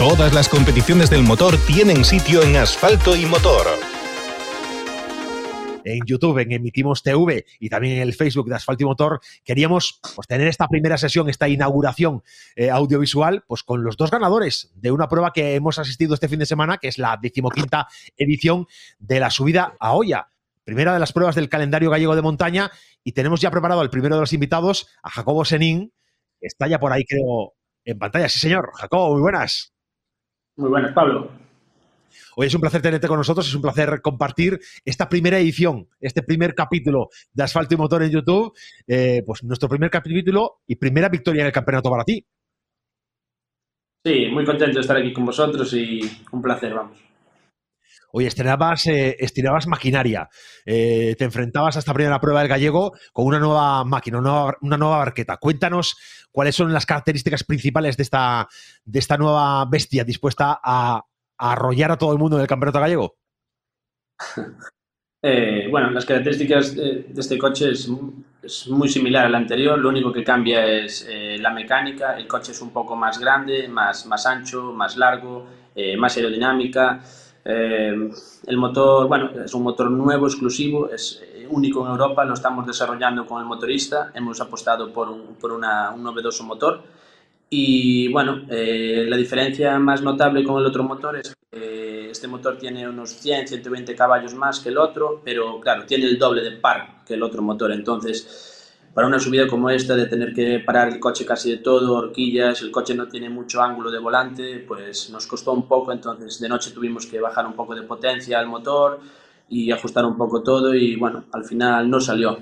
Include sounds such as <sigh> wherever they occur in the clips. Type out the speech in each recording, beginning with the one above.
Todas las competiciones del motor tienen sitio en Asfalto y Motor en YouTube, en Emitimos TV y también en el Facebook de Asfalto y Motor, queríamos pues, tener esta primera sesión, esta inauguración eh, audiovisual, pues con los dos ganadores de una prueba que hemos asistido este fin de semana, que es la decimoquinta edición de la subida a Hoya. Primera de las pruebas del calendario gallego de montaña y tenemos ya preparado al primero de los invitados, a Jacobo Senín, que está ya por ahí, creo, en pantalla. Sí, señor. Jacobo, muy buenas. Muy buenas, Pablo. Hoy es un placer tenerte con nosotros, es un placer compartir esta primera edición, este primer capítulo de Asfalto y Motor en YouTube, eh, pues nuestro primer capítulo y primera victoria en el campeonato para ti. Sí, muy contento de estar aquí con vosotros y un placer, vamos. Oye, estrenabas, eh, maquinaria, eh, te enfrentabas a esta primera prueba del gallego con una nueva máquina, una nueva, barqueta. Cuéntanos cuáles son las características principales de esta, de esta nueva bestia dispuesta a, arrollar a todo el mundo en el campeonato gallego? <laughs> Eh, bueno, las características de, este coche es, muy similar al anterior, lo único que cambia es la mecánica, el coche es un poco más grande, más, más ancho, más largo, más aerodinámica. El motor, bueno, es un motor nuevo, exclusivo, es único en Europa, lo estamos desarrollando con el motorista, hemos apostado por un, por un novedoso motor y bueno, eh, la diferencia más notable con el otro motor es que este motor tiene unos 100, 120 caballos más que el otro, pero claro, tiene el doble de par que el otro motor. Entonces, para una subida como esta, de tener que parar el coche casi de todo, horquillas, el coche no tiene mucho ángulo de volante, pues nos costó un poco. Entonces, de noche tuvimos que bajar un poco de potencia al motor y ajustar un poco todo y bueno, al final no salió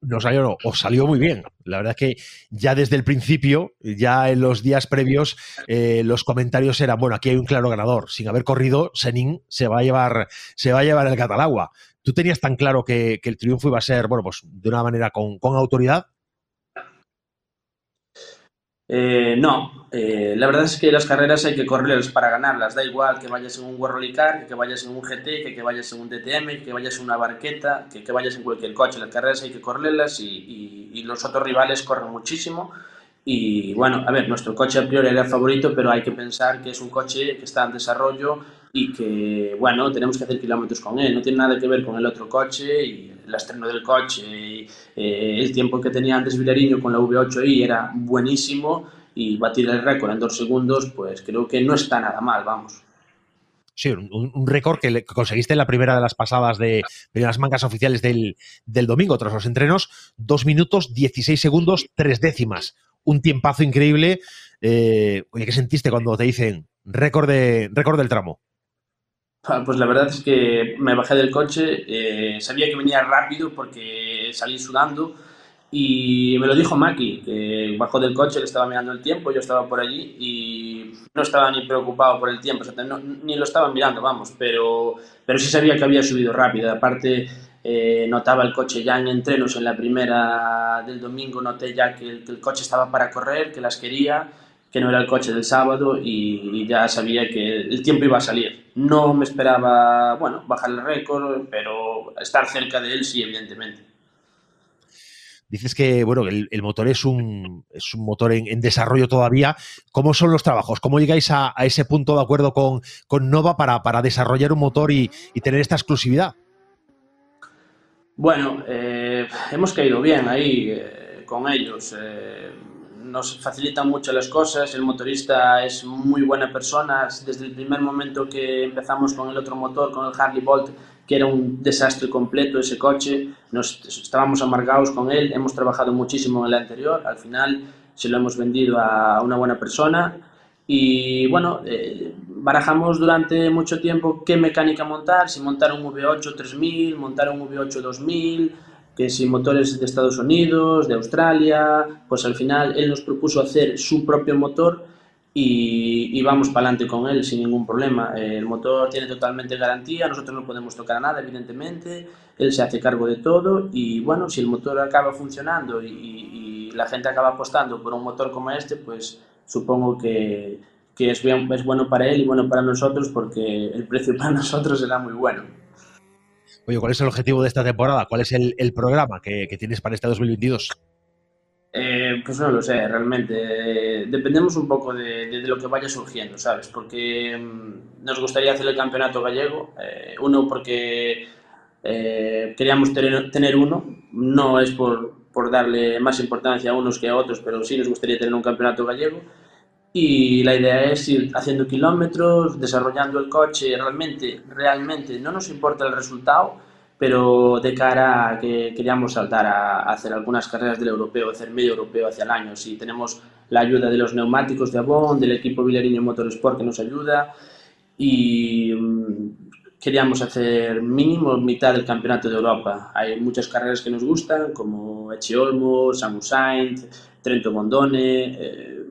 no salió, os salió muy bien. La verdad es que ya desde el principio, ya en los días previos, eh, los comentarios eran, bueno, aquí hay un claro ganador. Sin haber corrido, Senin se va a llevar, se va a llevar el Catalagua. ¿Tú tenías tan claro que, el triunfo iba a ser, bueno, pues de una manera con, autoridad? Eh, no, eh, la verdad es que las carreras hay que correrlas para ganarlas. Da igual que vayas en un World Car, que, vayas en un GT, que, que vayas en un DTM, que vayas en una barqueta, que, que vayas en cualquier coche. Las carreras hay que correrlas y, y, los otros rivales corren muchísimo. Y bueno, a ver, nuestro coche a priori era el favorito, pero hay que pensar que es un coche que está en desarrollo y que, bueno, tenemos que hacer kilómetros con él. No tiene nada que ver con el otro coche y el estreno del coche. Y, eh, el tiempo que tenía antes Vilariño con la V8i era buenísimo y batir el récord en dos segundos, pues creo que no está nada mal, vamos. Sí, un, récord que conseguiste en la primera de las pasadas de primeras mangas oficiales del, del, domingo, tras los entrenos, dos minutos, 16 segundos, tres décimas. Un tiempazo increíble. Eh, oye, ¿qué sentiste cuando te dicen récord, de, récord del tramo? Ah, pues la verdad es que me bajé del coche, eh, sabía que venía rápido porque salí sudando y me lo dijo Maki, que bajó del coche, le estaba mirando el tiempo, yo estaba por allí y no estaba ni preocupado por el tiempo, ni lo estaba mirando, vamos, pero, pero sí sabía que había subido rápido. Aparte, eh, notaba el coche ya en entrenos en la primera del domingo, noté ya que el coche estaba para correr, que las quería que no era el coche del sábado y, ya sabía que el tiempo iba a salir. No me esperaba, bueno, bajar el récord, pero estar cerca de él sí, evidentemente. Dices que bueno, el, motor es un, es un motor en, desarrollo todavía. ¿Cómo son los trabajos? ¿Cómo llegáis a, ese punto de acuerdo con, con Nova para, para, desarrollar un motor y, tener esta exclusividad? Bueno, eh, hemos caído bien ahí eh, con ellos. Eh, nos facilita mucho las cosas, el motorista es muy buena persona, desde el primer momento que empezamos con el otro motor, con el Harley Bolt, que era un desastre completo ese coche, nos estábamos amargados con él, hemos trabajado muchísimo en el anterior, al final se lo hemos vendido a una buena persona y bueno, eh, barajamos durante mucho tiempo qué mecánica montar, si montar un V8 3000, montar un V8 2000, que si motores de Estados Unidos, de Australia, pues al final él nos propuso hacer su propio motor y, vamos para adelante con él sin ningún problema. El motor tiene totalmente garantía, nosotros no podemos tocar nada, evidentemente, él se hace cargo de todo y bueno, si el motor acaba funcionando y, la gente acaba apostando por un motor como este, pues supongo que, que es, bien, es bueno para él y bueno para nosotros porque el precio para <laughs> nosotros será muy bueno. Oye, ¿cuál es el objetivo de esta temporada? ¿Cuál es el, programa que, tienes para este 2022? Eh, pues no lo sé, realmente. dependemos un poco de, lo que vaya surgiendo, ¿sabes? Porque mm, nos gustaría hacer el campeonato gallego. Eh, uno, porque eh, queríamos tener, tener, uno. No es por, por, darle más importancia a unos que a otros, pero sí nos gustaría tener un campeonato gallego. Y la idea es ir haciendo kilómetros, desarrollando el coche. Realmente, realmente no nos importa el resultado pero de cara a que queríamos saltar a, hacer algunas carreras del europeo, hacer medio europeo hacia el año. Si tenemos la ayuda de los neumáticos de Avon, del equipo Villarino Motorsport que nos ayuda y mm, queríamos hacer mínimo mitad del campeonato de Europa. Hay muchas carreras que nos gustan, como Echeolmo, Saint, Trento Mondone, eh,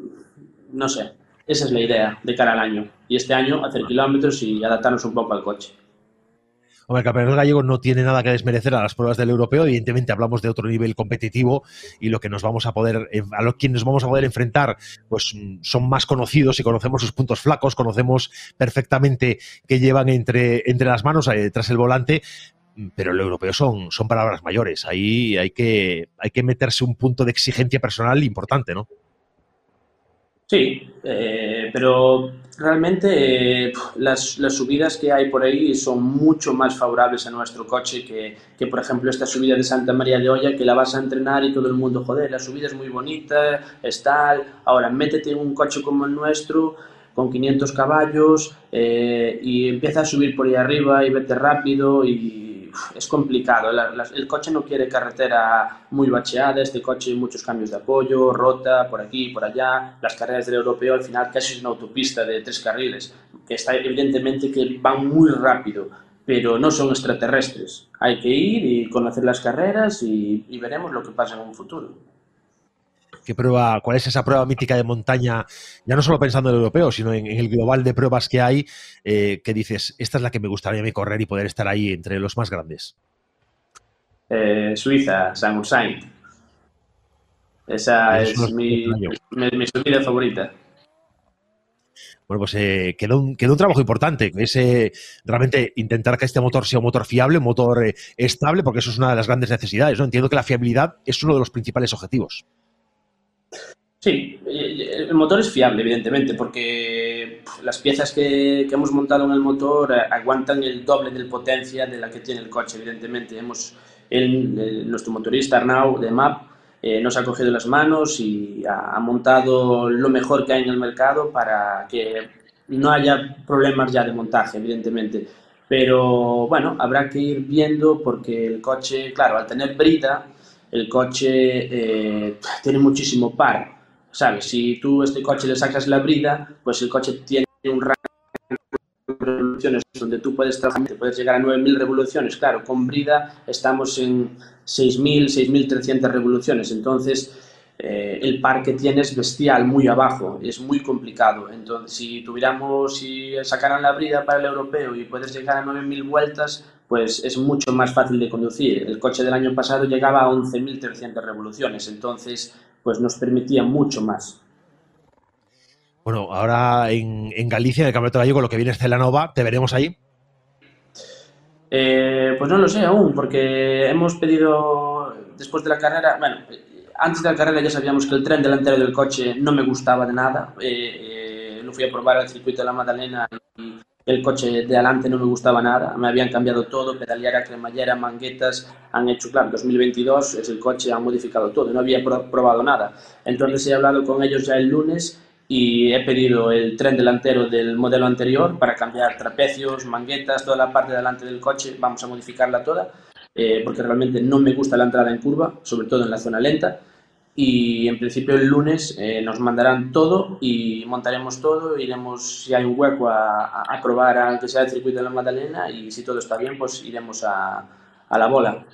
no sé. Esa es la idea de cara al año. Y este año hacer kilómetros y adaptarnos un poco al coche. Hombre, el campeonato gallego no tiene nada que desmerecer a las pruebas del europeo. Evidentemente, hablamos de otro nivel competitivo y lo que nos vamos a poder, eh, a los quienes nos vamos a poder enfrentar, pues mm, son más conocidos y conocemos sus puntos flacos, conocemos perfectamente qué llevan entre, entre las manos, eh, tras el volante. Mm, pero el europeo son, son palabras mayores. Ahí hay que, hay que meterse un punto de exigencia personal importante, ¿no? Sí, eh, pero realmente eh, las, subidas que hay por ahí son mucho más favorables a nuestro coche que, que, por ejemplo, esta subida de Santa María de Olla que la vas a entrenar y todo el mundo, joder, la subida es muy bonita, es tal. Ahora, métete en un coche como el nuestro con 500 caballos eh, y empieza a subir por ahí arriba y vete rápido y es complicado. el coche no quiere carretera muy bacheada, este coche muchos cambios de apoyo, rota por aquí, por allá. Las carreras del europeo al final casi es una autopista de tres carriles, que está evidentemente que van muy rápido, pero no son extraterrestres. Hay que ir y conocer las carreras y veremos lo que pasa en un futuro. ¿Qué prueba, cuál es esa prueba mítica de montaña, ya no solo pensando en el europeo, sino en, el global de pruebas que hay, eh, que dices, esta es la que me gustaría a mí correr y poder estar ahí entre los más grandes? Eh, Suiza, San Ursain. Esa es, mi, subida favorita. Bueno, pues eh, quedó, un, quedó, un, trabajo importante, que es realmente intentar que este motor sea un motor fiable, un motor estable, porque eso es una de las grandes necesidades. ¿no? Entiendo que la fiabilidad es uno de los principales objetivos. Sí, el motor es fiable, evidentemente, porque las piezas que, hemos montado en el motor eh, aguantan el doble de potencia de la que tiene el coche, evidentemente. Hemos, nuestro motorista Arnau de MAP eh, nos ha cogido las manos y ha, montado lo mejor que hay en el mercado para que no haya problemas ya de montaje, evidentemente. Pero bueno, habrá que ir viendo porque el coche, claro, al tener brida, el coche eh, tiene muchísimo par ¿sabes? Si tú este coche le sacas la brida, pues el coche tiene un rango de revoluciones donde tú puedes puedes llegar a 9.000 revoluciones. Claro, con brida estamos en 6.000, 6.300 revoluciones. Entonces, eh, el par que tienes bestial, muy abajo, es muy complicado. Entonces, si tuviéramos, si sacaran la brida para el europeo y puedes llegar a 9.000 vueltas, pues es mucho más fácil de conducir. El coche del año pasado llegaba a 11.300 revoluciones, entonces pues nos permitía mucho más. Bueno, ahora en, Galicia, en el Campeonato Gallego, lo que viene es Celanova, ¿te veremos ahí? Eh, pues no lo sé aún, porque hemos pedido, después de la carrera, bueno, antes de la carrera ya sabíamos que el tren delantero del coche no me gustaba de nada. Eh, eh, lo fui a probar al circuito de la Magdalena y el coche de adelante no me gustaba nada, me habían cambiado todo, pedalera, cremallera, manguetas, han hecho, claro, 2022 es el coche, han modificado todo, no había probado nada. Entonces he hablado con ellos ya el lunes y he pedido el tren delantero del modelo anterior para cambiar trapecios, manguetas, toda la parte de delante del coche, vamos a modificarla toda, eh, porque realmente no me gusta la entrada en curva, sobre todo en la zona lenta y en principio el lunes eh, nos mandarán todo y montaremos todo, iremos si hay un hueco a, a, probar aunque sea el circuito de la Magdalena y si todo está bien pues iremos a, a la bola.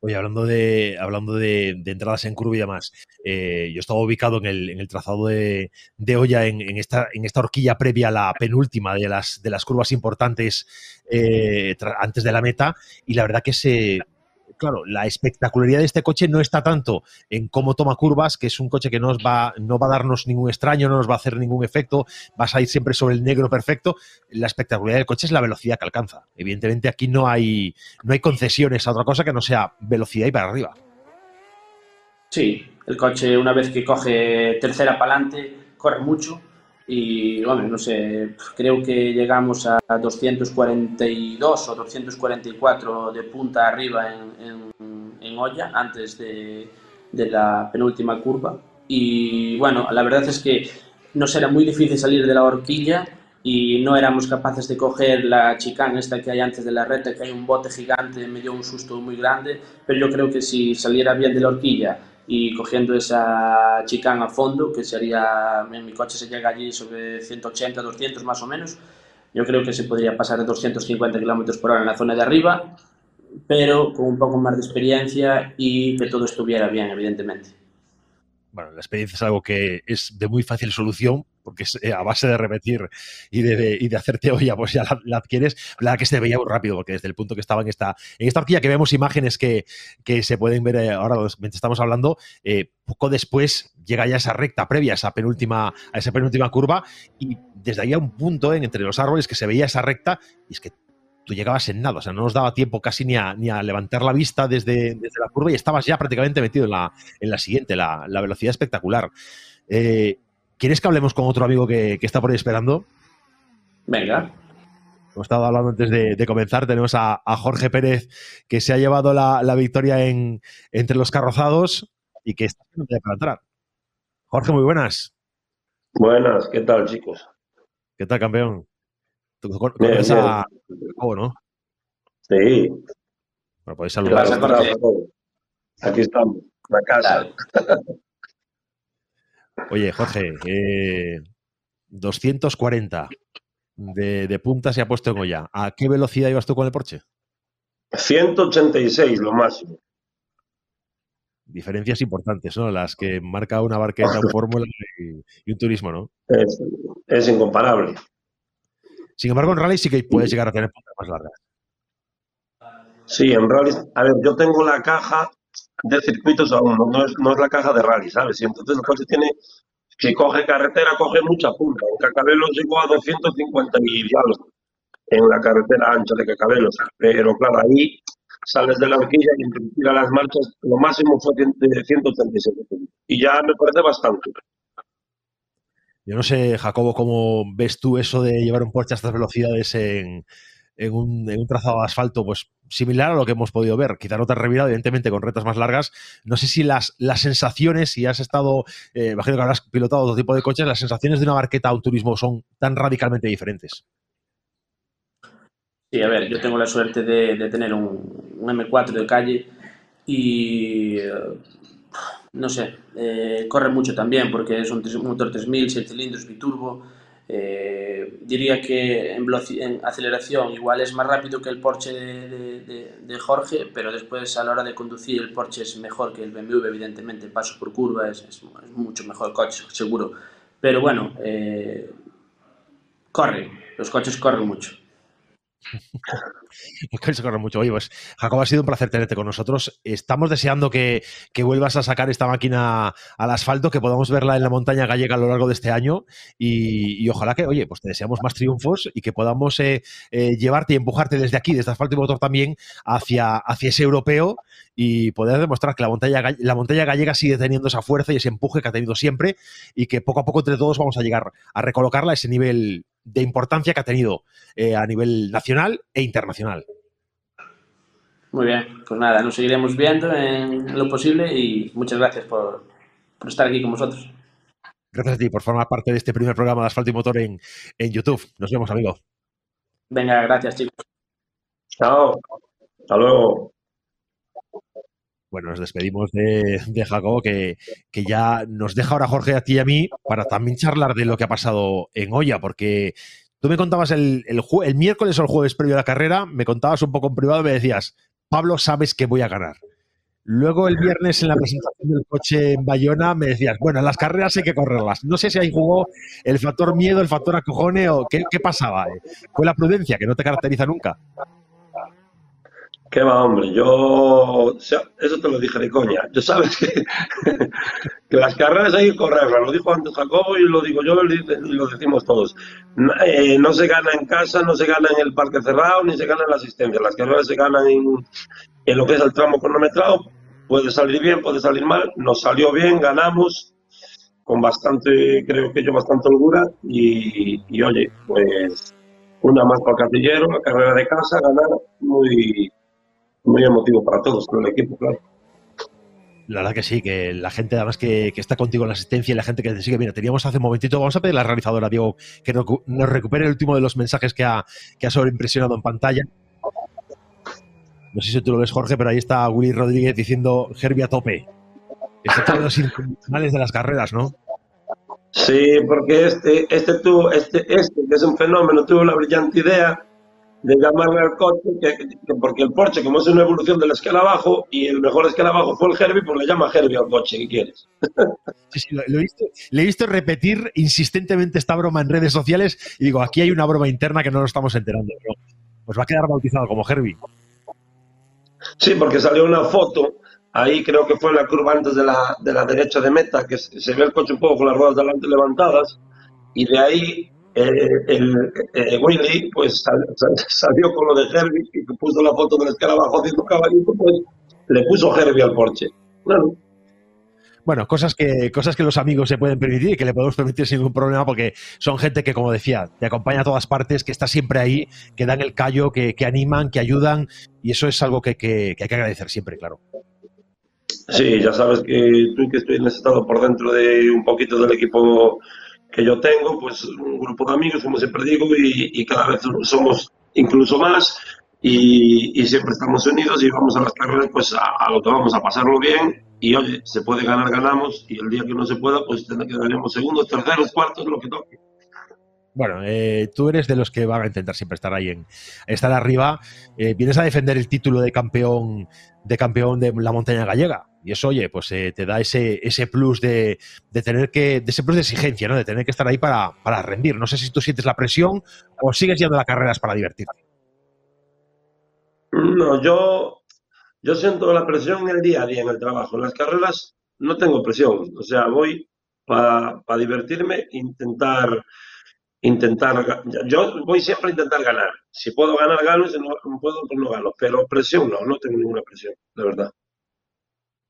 Oye, hablando de, hablando de, entradas en curva y demás, eh, yo estaba ubicado en el, en el trazado de, de Olla en, en, esta, en esta horquilla previa a la penúltima de las, de las curvas importantes eh, antes de la meta y la verdad que se, claro, la espectacularidad de este coche no está tanto en cómo toma curvas, que es un coche que no, va, no va a darnos ningún extraño, no nos va a hacer ningún efecto, vas a ir siempre sobre el negro perfecto. La espectacularidad del coche es la velocidad que alcanza. Evidentemente aquí no hay, no hay concesiones a otra cosa que no sea velocidad y para arriba. Sí, el coche una vez que coge tercera para adelante corre mucho y bueno, no sé, creo que llegamos a 242 o 244 de punta arriba en, en, olla antes de, de, la penúltima curva. Y bueno, la verdad es que nos era muy difícil salir de la horquilla y no éramos capaces de coger la chicana esta que hay antes de la recta, que hay un bote gigante, me dio un susto muy grande, pero yo creo que si saliera bien de la horquilla y cogiendo esa chicane a fondo, que sería, en mi coche se llega allí sobre 180, 200 más o menos, yo creo que se podría pasar de 250 km por hora en la zona de arriba, pero con un poco más de experiencia y que todo estuviera bien, evidentemente. Bueno, la experiencia es algo que es de muy fácil solución, porque eh, a base de repetir y de, y de hacerte olla, pues ya la, adquieres. La que se veía muy rápido, porque desde el punto que estaba en esta, en esta horquilla, que vemos imágenes que, que se pueden ver eh, ahora mientras estamos hablando, eh, poco después llega ya esa recta previa esa penúltima, a esa penúltima curva, y desde ahí a un punto entre los árboles que se veía esa recta, y es que tú llegabas en nada, o sea, no nos daba tiempo casi ni a, ni a levantar la vista desde, desde, la curva y estabas ya prácticamente metido en la, en la siguiente, la, la velocidad espectacular. Eh, ¿Quieres que hablemos con otro amigo que, que está por ahí esperando? Venga. Hemos estado hablando antes de, de comenzar, tenemos a, a, Jorge Pérez que se ha llevado la, la victoria en, entre los carrozados y que está para entrar. Jorge, muy buenas. Buenas, ¿qué tal, chicos? ¿Qué tal, campeón? ¿Tú conoces a Jacobo, no? Sí. Bueno, podéis saludar. Aquí estamos, la casa. <laughs> Oye, Jorge, eh, 240 de, de, punta se ha puesto en olla. ¿A qué velocidad ibas tú con el Porsche? 186, lo máximo. Diferencias importantes, ¿no? Las que marca una barqueta, un fórmula y, y, un turismo, ¿no? Es, es incomparable. Sin embargo, en rally sí que puedes llegar a tener puntas más largas. Sí, en rally. A ver, yo tengo la caja de circuitos aún, no es, no es la caja de rally, ¿sabes? Y entonces el coche tiene, si coge carretera, coge mucha punta. En Cacabelos llegó a 250 y algo en la carretera ancha de Cacabelos. Pero claro, ahí sales de la horquilla y introducir a las marchas, lo máximo fue de 137 puntos. Y ya me parece bastante. Yo no sé, Jacobo, cómo ves tú eso de llevar un Porsche a estas velocidades en, en, un, en, un, trazado de asfalto, pues similar a lo que hemos podido ver. Quizá no te has revirado, evidentemente, con retas más largas. No sé si las, las sensaciones, si has estado, eh, imagino que habrás pilotado otro tipo de coches, las sensaciones de una barqueta a un turismo son tan radicalmente diferentes. Sí, a ver, yo tengo la suerte de, de tener un, un, M4 de calle y no sé, eh, corre mucho también porque es un, motor 3000, 6 cilindros, biturbo. Eh, diría que en, en, aceleración igual es más rápido que el Porsche de, de, de, Jorge, pero después a la hora de conducir el Porsche es mejor que el BMW, evidentemente, paso por curva es, es, es mucho mejor coche, seguro. Pero bueno, eh, corre, los coches corren mucho. <laughs> se corre mucho. Oye, pues Jacob, ha sido un placer tenerte con nosotros. Estamos deseando que, que, vuelvas a sacar esta máquina al asfalto, que podamos verla en la montaña gallega a lo largo de este año y, y ojalá que, oye, pues te deseamos más triunfos y que podamos eh, eh, llevarte y empujarte desde aquí, desde Asfalto y Motor también, hacia, hacia ese europeo y poder demostrar que la montaña, la montaña gallega sigue teniendo esa fuerza y ese empuje que ha tenido siempre y que poco a poco entre todos vamos a llegar a recolocarla a ese nivel de importancia que ha tenido eh, a nivel nacional e internacional. Muy bien, pues nada, nos seguiremos viendo en lo posible y muchas gracias por, por estar aquí con vosotros. Gracias a ti por formar parte de este primer programa de Asfalto y Motor en, en YouTube. Nos vemos, amigo. Venga, gracias, chicos. Chao. Hasta luego. Bueno, nos despedimos de, de Jacobo, que, que, ya nos deja ahora Jorge a ti y a mí para también charlar de lo que ha pasado en Olla, porque tú me contabas el, el, el miércoles o el jueves previo a la carrera, me contabas un poco en privado y me decías, Pablo, sabes que voy a ganar. Luego el viernes en la presentación del coche en Bayona me decías, bueno, las carreras hay que correrlas. No sé si ahí jugó el factor miedo, el factor acojone o qué, qué pasaba. Eh? Fue la prudencia, que no te caracteriza nunca. ¿Qué va, hombre? Yo, eso te lo dije de coña. Yo sabes que, <laughs> que las carreras hay que correrlas. Lo dijo antes Jacobo y lo digo yo y lo decimos todos. Eh, no se gana en casa, no se gana en el parque cerrado, ni se gana en la asistencia. Las carreras se ganan en, en lo que es el tramo cronometrado puede salir bien, puede salir mal, nos salió bien, ganamos, con bastante, creo que yo, bastante holgura, y, y oye, pues una más para el Castillero, la carrera de casa, ganar, muy, muy emotivo para todos, con el equipo, claro. La verdad que sí, que la gente además que, que, está contigo en la asistencia y la gente que te sigue. Mira, teníamos hace un momentito, vamos a pedir a la realizadora, Diego, que nos, nos recupere el último de los mensajes que ha, que ha sobreimpresionado en pantalla. No sé si tú lo ves, Jorge, pero ahí está Willy Rodríguez diciendo Herbie a tope. Está todos los internacionales de las carreras, ¿no? Sí, porque este, este tuvo, este, este, que es un fenómeno, tuvo la brillante idea de llamarle al coche, que, que, porque el Porsche, como es una evolución de la escala abajo, y el mejor escala abajo fue el Herbie, pues le llama Herbie al coche, ¿qué quieres? Sí, sí, lo, lo he visto, le he visto repetir insistentemente esta broma en redes sociales, y digo, aquí hay una broma interna que no nos estamos enterando, pero pues va a quedar bautizado como Herbie. Sí, porque salió una foto, ahí creo que fue en la curva antes de la, de la derecha de meta, que se ve el coche un poco con las ruedas delante levantadas, y de ahí eh, el, eh, Willy pues sal, sal, salió con lo de Herbie y puso la foto del escarabajo haciendo caballito, pues le puso Herbie al Porsche. Claro. Bueno, cosas que, cosas que los amigos se pueden permitir y que le podemos permitir sin ningún problema porque son gente que, como decía, te acompaña a todas partes, que está siempre ahí, que dan el callo, que, que animan, que ayudan y eso es algo que, que, que, hay que agradecer siempre, claro. Sí, ya sabes que tú que estoy en ese estado por dentro de un poquito del equipo que yo tengo, pues un grupo de amigos, como siempre digo, y, y cada vez somos incluso más y, y, siempre estamos unidos y vamos a las carreras pues a, lo que vamos a pasarlo bien y oye, se puede ganar, ganamos y el día que no se pueda pues quedaremos segundos, terceros, cuartos, lo que toque. Bueno, eh, tú eres de los que van a intentar siempre estar ahí en estar arriba. Eh, vienes a defender el título de campeón de campeón de la montaña gallega. Y eso, oye, pues eh, te da ese, ese plus de, de, tener que, de ese plus de exigencia, ¿no? De tener que estar ahí para, para rendir. No sé si tú sientes la presión o sigues yendo a las carreras para divertirte. No, yo, yo siento la presión en el día a día, en el trabajo. En las carreras no tengo presión. O sea, voy para pa divertirme, intentar intentar, yo voy siempre a intentar ganar. Si puedo ganar, gano, si no, puedo, pues no gano. Pero presión no, no tengo ninguna presión, de verdad.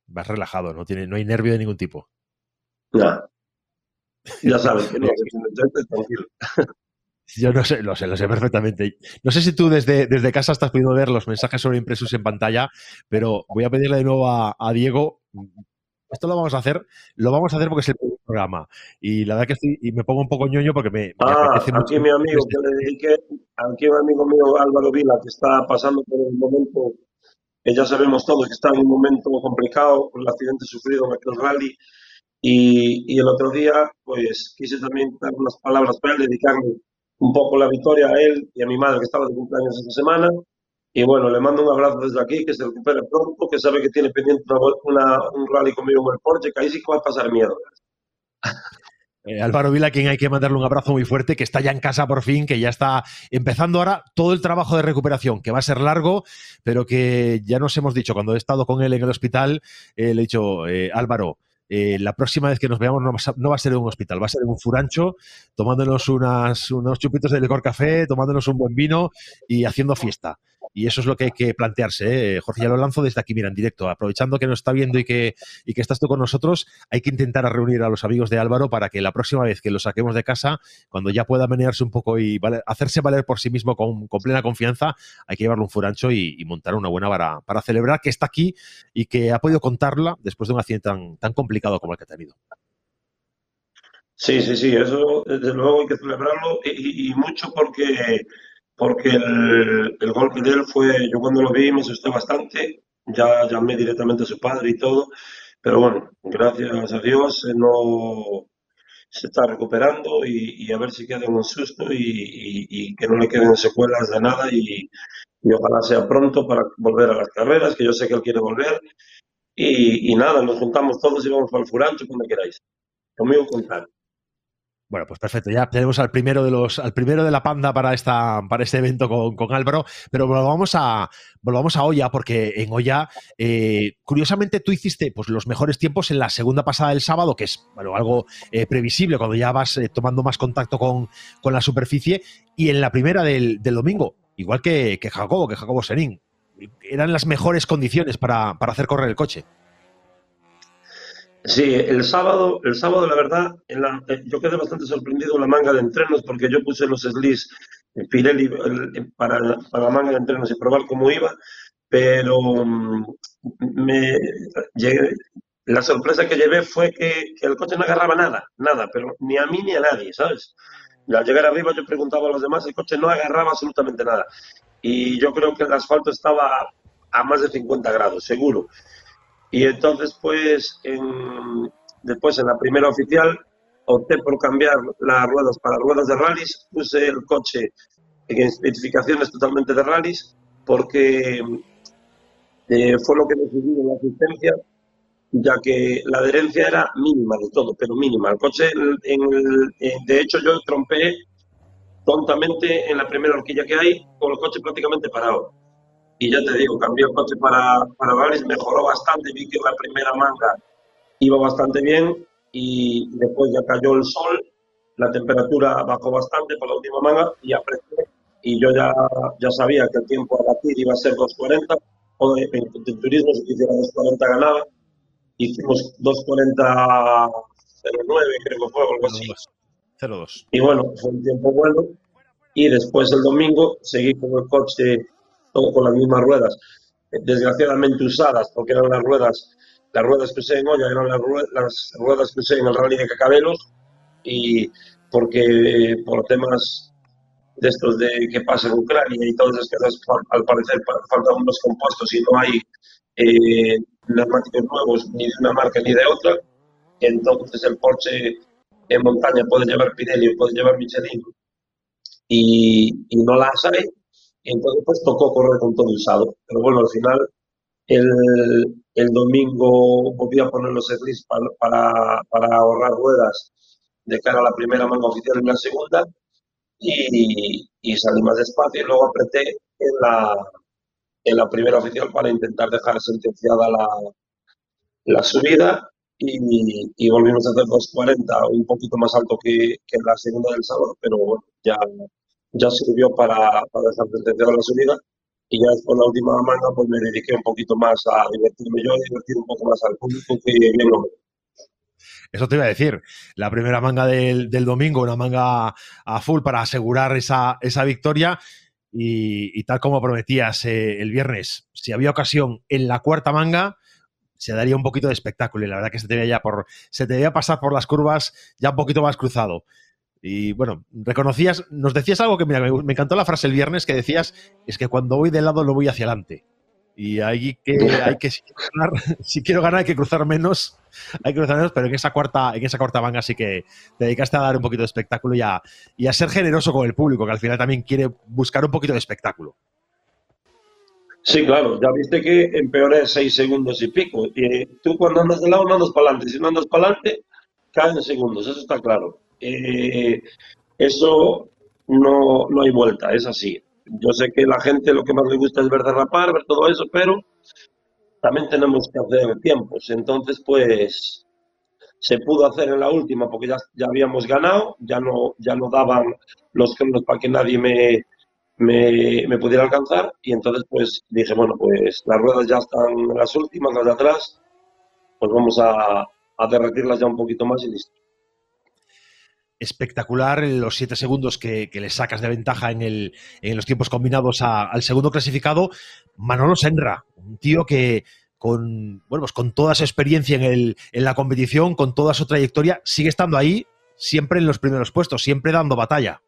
Vas relajado, no, tiene, no hay nervio de ningún tipo. <laughs> Ya sabes que no. <laughs> Yo no sé, lo sé, lo sé perfectamente. No sé si tú desde, desde casa estás pudiendo ver los mensajes sobre impresos en pantalla, pero voy a pedirle de nuevo a, a Diego esto lo vamos a hacer, lo vamos a hacer porque es el programa. Y la verdad que estoy, y me pongo un poco ñoño porque me, ah. Aquí mi amigo que le dediqué, aquí un amigo mío Álvaro Vila que está pasando por un momento que ya sabemos todos que está en un momento complicado con el accidente sufrido en aquel rally. Y, y el otro día, pues quise también dar unas palabras para él, dedicarle un poco la victoria a él y a mi madre que estaba de cumpleaños esta semana y bueno, le mando un abrazo desde aquí, que se recupere pronto, que sabe que tiene pendiente una, una, un rally conmigo en el Porsche, que ahí sí que va a pasar miedo. Eh, Álvaro Vila, quien hay que mandarle un abrazo muy fuerte, que está ya en casa por fin, que ya está empezando ahora todo el trabajo de recuperación, que va a ser largo, pero que ya nos hemos dicho, cuando he estado con él en el hospital, eh, le he dicho, eh, Álvaro, eh, la próxima vez que nos veamos no va, a, no va, a ser en un hospital, va a ser en un furancho, tomándonos unas, unos chupitos de licor café, tomándonos un buen vino y haciendo fiesta. Y eso es lo que hay que plantearse. ¿eh? Jorge, ya lo lanzo desde aquí, mira, en directo. Aprovechando que nos está viendo y que, y que estás tú con nosotros, hay que intentar reunir a los amigos de Álvaro para que la próxima vez que lo saquemos de casa, cuando ya pueda menearse un poco y valer, hacerse valer por sí mismo con, con, plena confianza, hay que llevarlo un furancho y, montar una buena para, para, celebrar que está aquí y que ha podido contarla después de un accidente tan, tan complicado como el que ha tenido. Sí, sí, sí, eso desde luego hay que celebrarlo y mucho porque porque el, el, golpe de él fue, yo cuando lo vi me asusté bastante, ya llamé directamente a su padre y todo, pero bueno, gracias a Dios eh, no se está recuperando y, y, a ver si queda un susto y, y, y, que no le queden secuelas de nada y, ojalá sea pronto para volver a las carreras, que yo sé que él quiere volver. Y, nada, nos juntamos todos y vamos para el Furancho cuando queráis. Conmigo contar. Bueno, pues perfecto. Ya tenemos al primero de los, al primero de la panda para esta, para este evento con, con Álvaro. Pero volvamos a, volvamos a Olla, porque en Olla, eh, curiosamente, tú hiciste pues, los mejores tiempos en la segunda pasada del sábado, que es bueno, algo eh, previsible cuando ya vas eh, tomando más contacto con, con, la superficie, y en la primera del, del domingo, igual que, que, Jacobo, que Jacobo Serín. Eran las mejores condiciones para, para hacer correr el coche. Sí, el sábado, el sábado la verdad, eh, yo quedé bastante sorprendido en la manga de entrenos porque yo puse los slis Pirelli para, para la manga de entrenos y probar cómo iba, pero mm, me la sorpresa que llevé fue que, el coche no agarraba nada, nada, pero ni a mí ni a nadie, ¿sabes? Al llegar arriba yo preguntaba a los demás, el coche no agarraba absolutamente nada. Y yo creo que el asfalto estaba a más de 50 grados, seguro. Y entonces, pues, en, después en la primera oficial opté por cambiar las ruedas para ruedas de rallies, puse el coche en especificaciones totalmente de rallies, porque eh, fue lo que decidí en la asistencia, ya que la adherencia era mínima de todo, pero mínima. El coche, en de hecho, yo trompé tontamente en la primera horquilla que hay, con el coche prácticamente parado y ya te digo, cambié el coche para, para mejoró bastante, vi que la primera manga iba bastante bien y después ya cayó el sol, la temperatura bajó bastante para la última manga y apreté y yo ya, ya sabía que el tiempo a batir iba a ser 2.40 o en, en turismo si quisiera 2.40 ganaba, hicimos 2.40 09 creo que fue algo así. 02. Y bueno, fue un tiempo bueno y después el domingo seguí con el coche todo con las mismas ruedas, desgraciadamente usadas, porque eran las ruedas, las ruedas que usé en Olla eran las ruedas, que usé en el rally de Cacabelos, y porque por temas de estos de que pasa en Ucrania y todas esas cosas, al parecer faltan unos compuestos y no hay eh, neumáticos nuevos ni de una marca ni de otra, entonces el Porsche en montaña puede llevar Pirelli, puede llevar Michelin y, y no las hay, entonces pues tocó correr con todo usado. Pero bueno, al final el, el domingo volví a poner los slips para, para, para, ahorrar ruedas de cara a la primera manga oficial y la segunda y, y, salí más despacio y luego apreté en la, en la primera oficial para intentar dejar sentenciada la, la subida y, y, volvimos a hacer 2.40, un poquito más alto que, que la segunda del sábado, pero bueno, ya ya sirvió para, para sentenciada la subida y ya después la última manga pues me dediqué un poquito más a divertirme yo y divertir un poco más al público que bien lo eso te iba a decir. La primera manga del, del, domingo, una manga a full para asegurar esa, esa victoria. Y, y, tal como prometías eh, el viernes, si había ocasión en la cuarta manga, se daría un poquito de espectáculo. Y la verdad que se te veía, por, se te veía pasar por las curvas ya un poquito más cruzado. Y bueno, reconocías, nos decías algo que mira, me, encantó la frase el viernes que decías, es que cuando voy de lado lo voy hacia adelante. Y hay que, hay que si quiero, ganar, <laughs> si quiero ganar hay que cruzar menos, hay que cruzar menos, pero en esa cuarta, en esa cuarta manga sí que te dedicaste a dar un poquito de espectáculo y a, y a ser generoso con el público, que al final también quiere buscar un poquito de espectáculo. Sí, claro, ya viste que empeoré seis segundos y pico. Y tú cuando andas de lado no andas para adelante, si no andas para adelante, caen segundos, eso está claro. Eh, eso no, no hay vuelta, es así. Yo sé que la gente lo que más le gusta es ver derrapar, ver todo eso, pero también tenemos que hacer tiempos. Entonces, pues se pudo hacer en la última porque ya, ya habíamos ganado, ya no, ya no daban los cronos para que nadie me, me, me, pudiera alcanzar y entonces pues dije, bueno, pues las ruedas ya están en las últimas, las de atrás, pues vamos a, a derretirlas ya un poquito más y listo espectacular los siete segundos que, que, le sacas de ventaja en, el, en los tiempos combinados al segundo clasificado, Manolo Senra, un tío que con, bueno, pues con toda su experiencia en, el, en la competición, con toda su trayectoria, sigue estando ahí siempre en los primeros puestos, siempre dando batalla.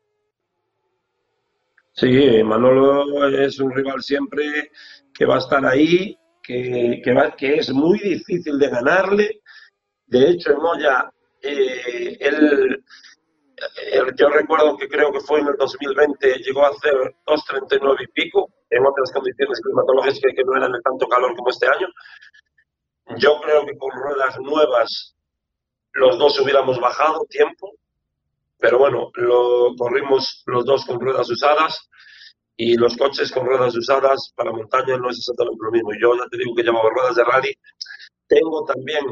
Sí, Manolo es un rival siempre que va a estar ahí, que, que, es muy difícil de ganarle. De hecho, en Moya, eh, él yo recuerdo que creo que fue en el 2020, llegó a hacer 2.39 y pico, en otras condiciones climatológicas que no eran de tanto calor como este año. Yo creo que con ruedas nuevas los dos hubiéramos bajado tiempo, pero bueno, lo corrimos los dos con ruedas usadas y los coches con ruedas usadas para montaña no es exactamente lo mismo. Yo ya te digo que llevaba ruedas de rally. Tengo también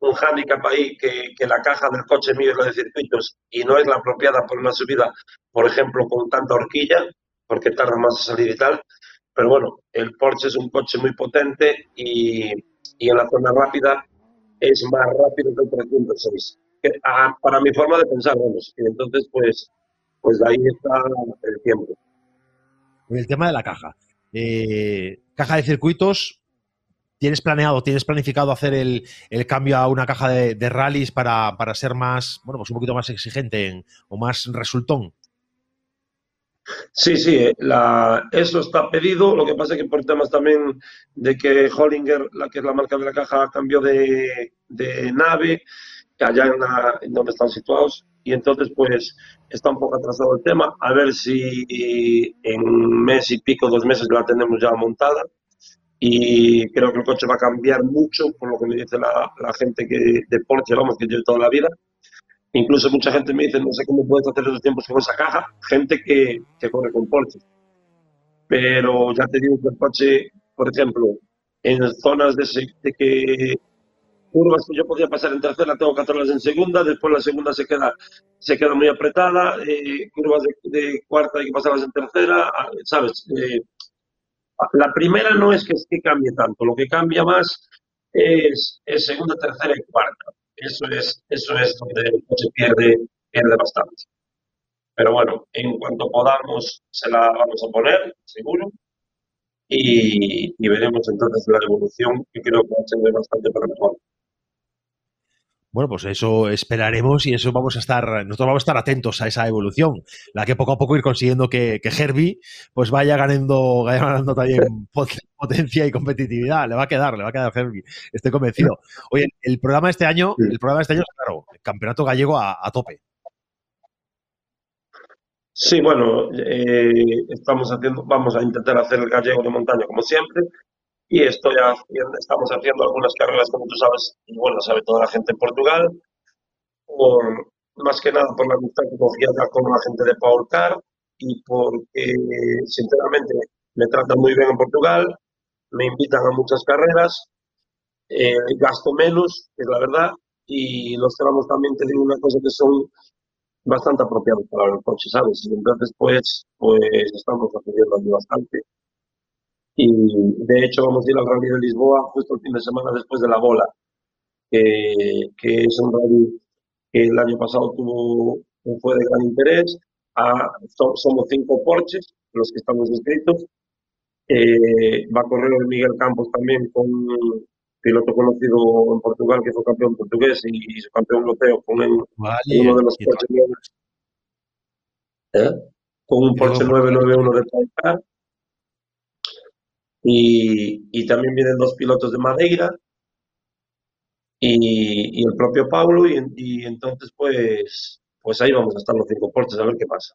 un hándicap ahí que, que, la caja del coche es la de circuitos y no es la apropiada por una subida, por ejemplo, con tanta horquilla, porque tarda más a salir y tal. Pero bueno, el Porsche es un coche muy potente y, y en la zona rápida es más rápido que el 306. Ah, para mi forma de pensar, vamos. Y entonces, pues, pues ahí está el tiempo. El tema de la caja. Eh, caja de circuitos, ¿tienes planeado, tienes planificado hacer el, cambio a una caja de, rallies para, ser más, bueno, pues un poquito más exigente o más resultón? Sí, sí, la, eso está pedido. Lo que pasa es que por temas también de que Hollinger, la que es la marca de la caja, cambió de, de nave, allá en, la, en donde están situados, y entonces pues está un poco atrasado el tema. A ver si en un mes y pico, dos meses la tenemos ya montada. Y creo que el coche va a cambiar mucho, por lo que me dice la, la gente que de Porsche, vamos, que llevo toda la vida. Incluso mucha gente me dice, no sé cómo puedes hacer esos tiempos con esa caja. Gente que, que corre con Porsche. Pero ya te digo que el coche, por ejemplo, en zonas de, de que curvas que yo podía pasar en tercera, tengo que hacerlas en segunda, después la segunda se queda, se queda muy apretada, eh, curvas de, cuarta hay que pasarlas en tercera, ah, ¿sabes? Eh, la primera no es que, que cambie tanto, lo que cambia más es, es segunda, tercera y cuarta eso es, eso es donde coche pierde, pierde bastante. Pero bueno, en cuanto podamos, se la vamos a poner, seguro. Y, veremos entonces la evolución, que creo que va a ser bastante para mejor. Bueno, pues eso esperaremos y eso vamos a estar, nosotros vamos a estar atentos a esa evolución, la que poco a poco ir consiguiendo que, que Herbie pues vaya ganando, vaya ganando también potencia y competitividad. Le va a quedar, le va a quedar Herbie, estoy convencido. Oye, el programa de este año, el programa de este año es claro, el campeonato gallego a, tope. Sí, bueno, eh, estamos haciendo, vamos a intentar hacer el gallego de montaña como siempre y estoy haciendo, estamos haciendo algunas carreras, como tú sabes, y bueno, sabe toda la gente en Portugal, por, más que nada por la amistad que cogía con la gente de Paul Car y porque, sinceramente, me tratan muy bien en Portugal, me invitan a muchas carreras, eh, gasto menos, es la verdad, y los tramos también te digo una cosa que son bastante apropiados para el coche, ¿sabes? Entonces, pues, pues estamos haciendo bastante y de hecho vamos a ir al Rally de Lisboa justo el fin de semana después de la bola, que, es un rally que el año pasado tuvo, fue de gran interés. Ah, somos cinco Porches los que estamos inscritos. Eh, va a correr Miguel Campos también con un piloto conocido en Portugal que fue campeón portugués y, su campeón europeo con uno de los Porsche ¿Eh? con un Porsche 991 de Paul y, también vienen dos pilotos de Madeira y, el propio Paulo y, entonces pues, pues ahí vamos a estar los cinco portes a ver qué pasa.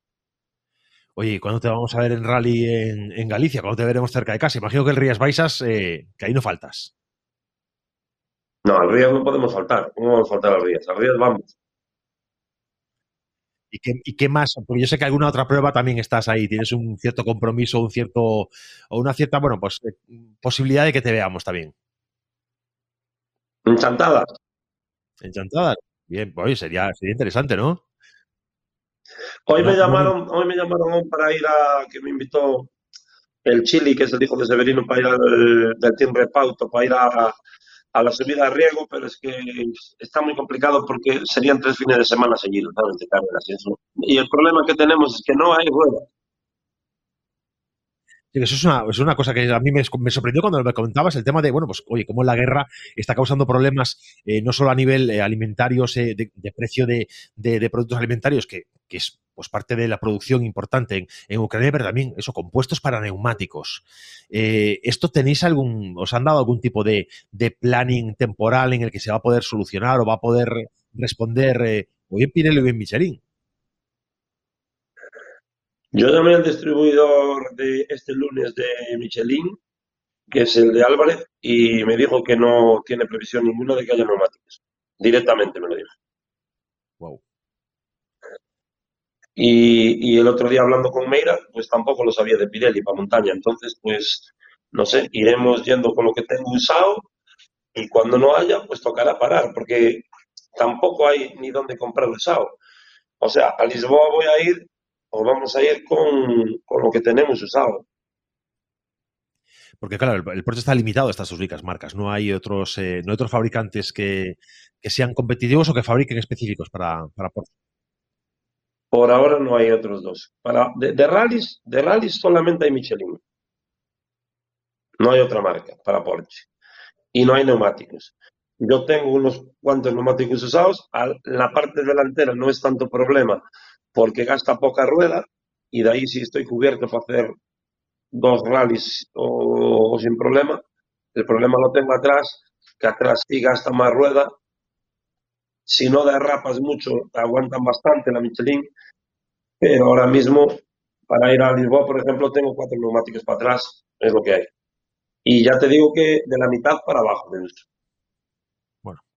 Oye, ¿cuándo te vamos a ver en rally en, Galicia? ¿Cuándo te veremos cerca de casa? Imagino que el Rías Baixas, eh, que ahí no faltas. No, al Rías no podemos faltar. ¿Cómo vamos a faltar al Rías? Al Rías vamos. ¿Y qué, más? Porque yo sé que alguna otra prueba también estás ahí, tienes un cierto compromiso, un cierto, o una cierta, bueno, pues eh, posibilidad de que te veamos también. Enchantadas. Enchantadas. Bien, pues sería, sería interesante, ¿no? Hoy me llamaron, hoy me llamaron para ir a, que me invitó el Chili, que es el hijo de Severino, para ir al del Team Repauto, para ir a, a la subida a riego, pero es que está muy complicado porque serían tres fines de semana seguidos, ¿sabes? De carreras y el problema que tenemos es que no hay ruedas. eso es una, es una, cosa que a mí me, sorprendió cuando me comentabas el tema de, bueno, pues, oye, cómo la guerra está causando problemas eh, no solo a nivel eh, alimentario, eh, de, precio de, de, productos alimentarios, que, que, es pues parte de la producción importante en, Ucrania, pero también eso, compuestos para neumáticos. Eh, ¿Esto tenéis algún, os han dado algún tipo de, planning temporal en el que se va a poder solucionar o va a poder responder eh, o bien Pirelli o bien Michelin? Yo llamé al distribuidor de este lunes de Michelin, que es el de Álvarez, y me dijo que no tiene previsión ninguna de que haya neumáticos. Directamente me lo dijo. Wow. Y, el otro día hablando con Meira, pues tampoco lo sabía de Pirelli para montaña. Entonces, pues, no sé, iremos yendo con lo que tengo usado y cuando no haya, pues tocará parar, porque tampoco hay ni dónde comprar usado. O sea, a Lisboa voy a ir o vamos a ir con, con lo que tenemos usado. Porque claro, el, Porsche está limitado a estas únicas marcas. No hay otros, eh, no otros fabricantes que, sean competitivos o que fabriquen específicos para, para. Por ahora no hay otros dos. Para, de, de rallies, de rallies solamente hay Michelin. No hay otra marca para Porsche. Y no hay neumáticos. Yo tengo unos cuantos neumáticos usados. la parte delantera no es tanto problema porque gasta poca rueda y de ahí sí estoy cubierto para hacer dos rallies o, sin problema. El problema lo tengo atrás, que atrás sí gasta más rueda. Si no derrapas mucho, aguantan bastante la Michelin. Pero ahora mismo, para ir a Lisboa, por ejemplo, tengo cuatro neumáticos para atrás, es lo que hay. Y ya te digo que de la mitad para abajo de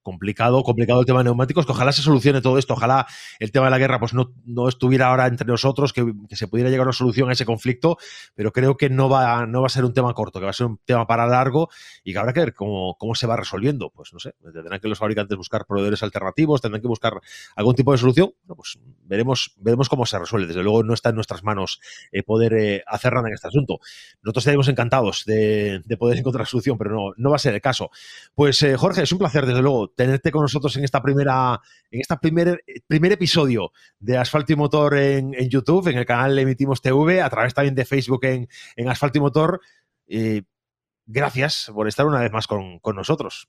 complicado, complicado el tema de neumáticos, que ojalá se solucione todo esto, ojalá el tema de la guerra pues no, no estuviera ahora entre nosotros, que, se pudiera llegar a una solución a ese conflicto, pero creo que no va, no va a ser un tema corto, que va a ser un tema para largo y que habrá que ver cómo, cómo se va resolviendo. Pues no sé, tendrán que los fabricantes buscar proveedores alternativos, tendrán que buscar algún tipo de solución. pues veremos, veremos cómo se resuelve. Desde luego no está en nuestras manos eh, poder eh, hacer nada en este asunto. Nosotros estaríamos encantados de, poder encontrar solución, pero no, no va a ser el caso. Pues eh, Jorge, es un placer, desde luego, tenerte con nosotros en esta primera, en esta primer, primer episodio de Asfalto y Motor en, YouTube, en el canal Emitimos TV, a través también de Facebook en, en Asfalto y Motor. gracias por estar una vez más con, nosotros.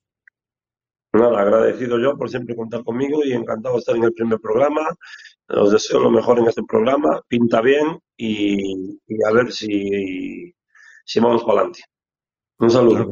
Nada, agradecido yo por siempre contar conmigo y encantado de estar en el primer programa. Os deseo lo mejor en este programa, pinta bien y, a ver si, si vamos para adelante. Un saludo.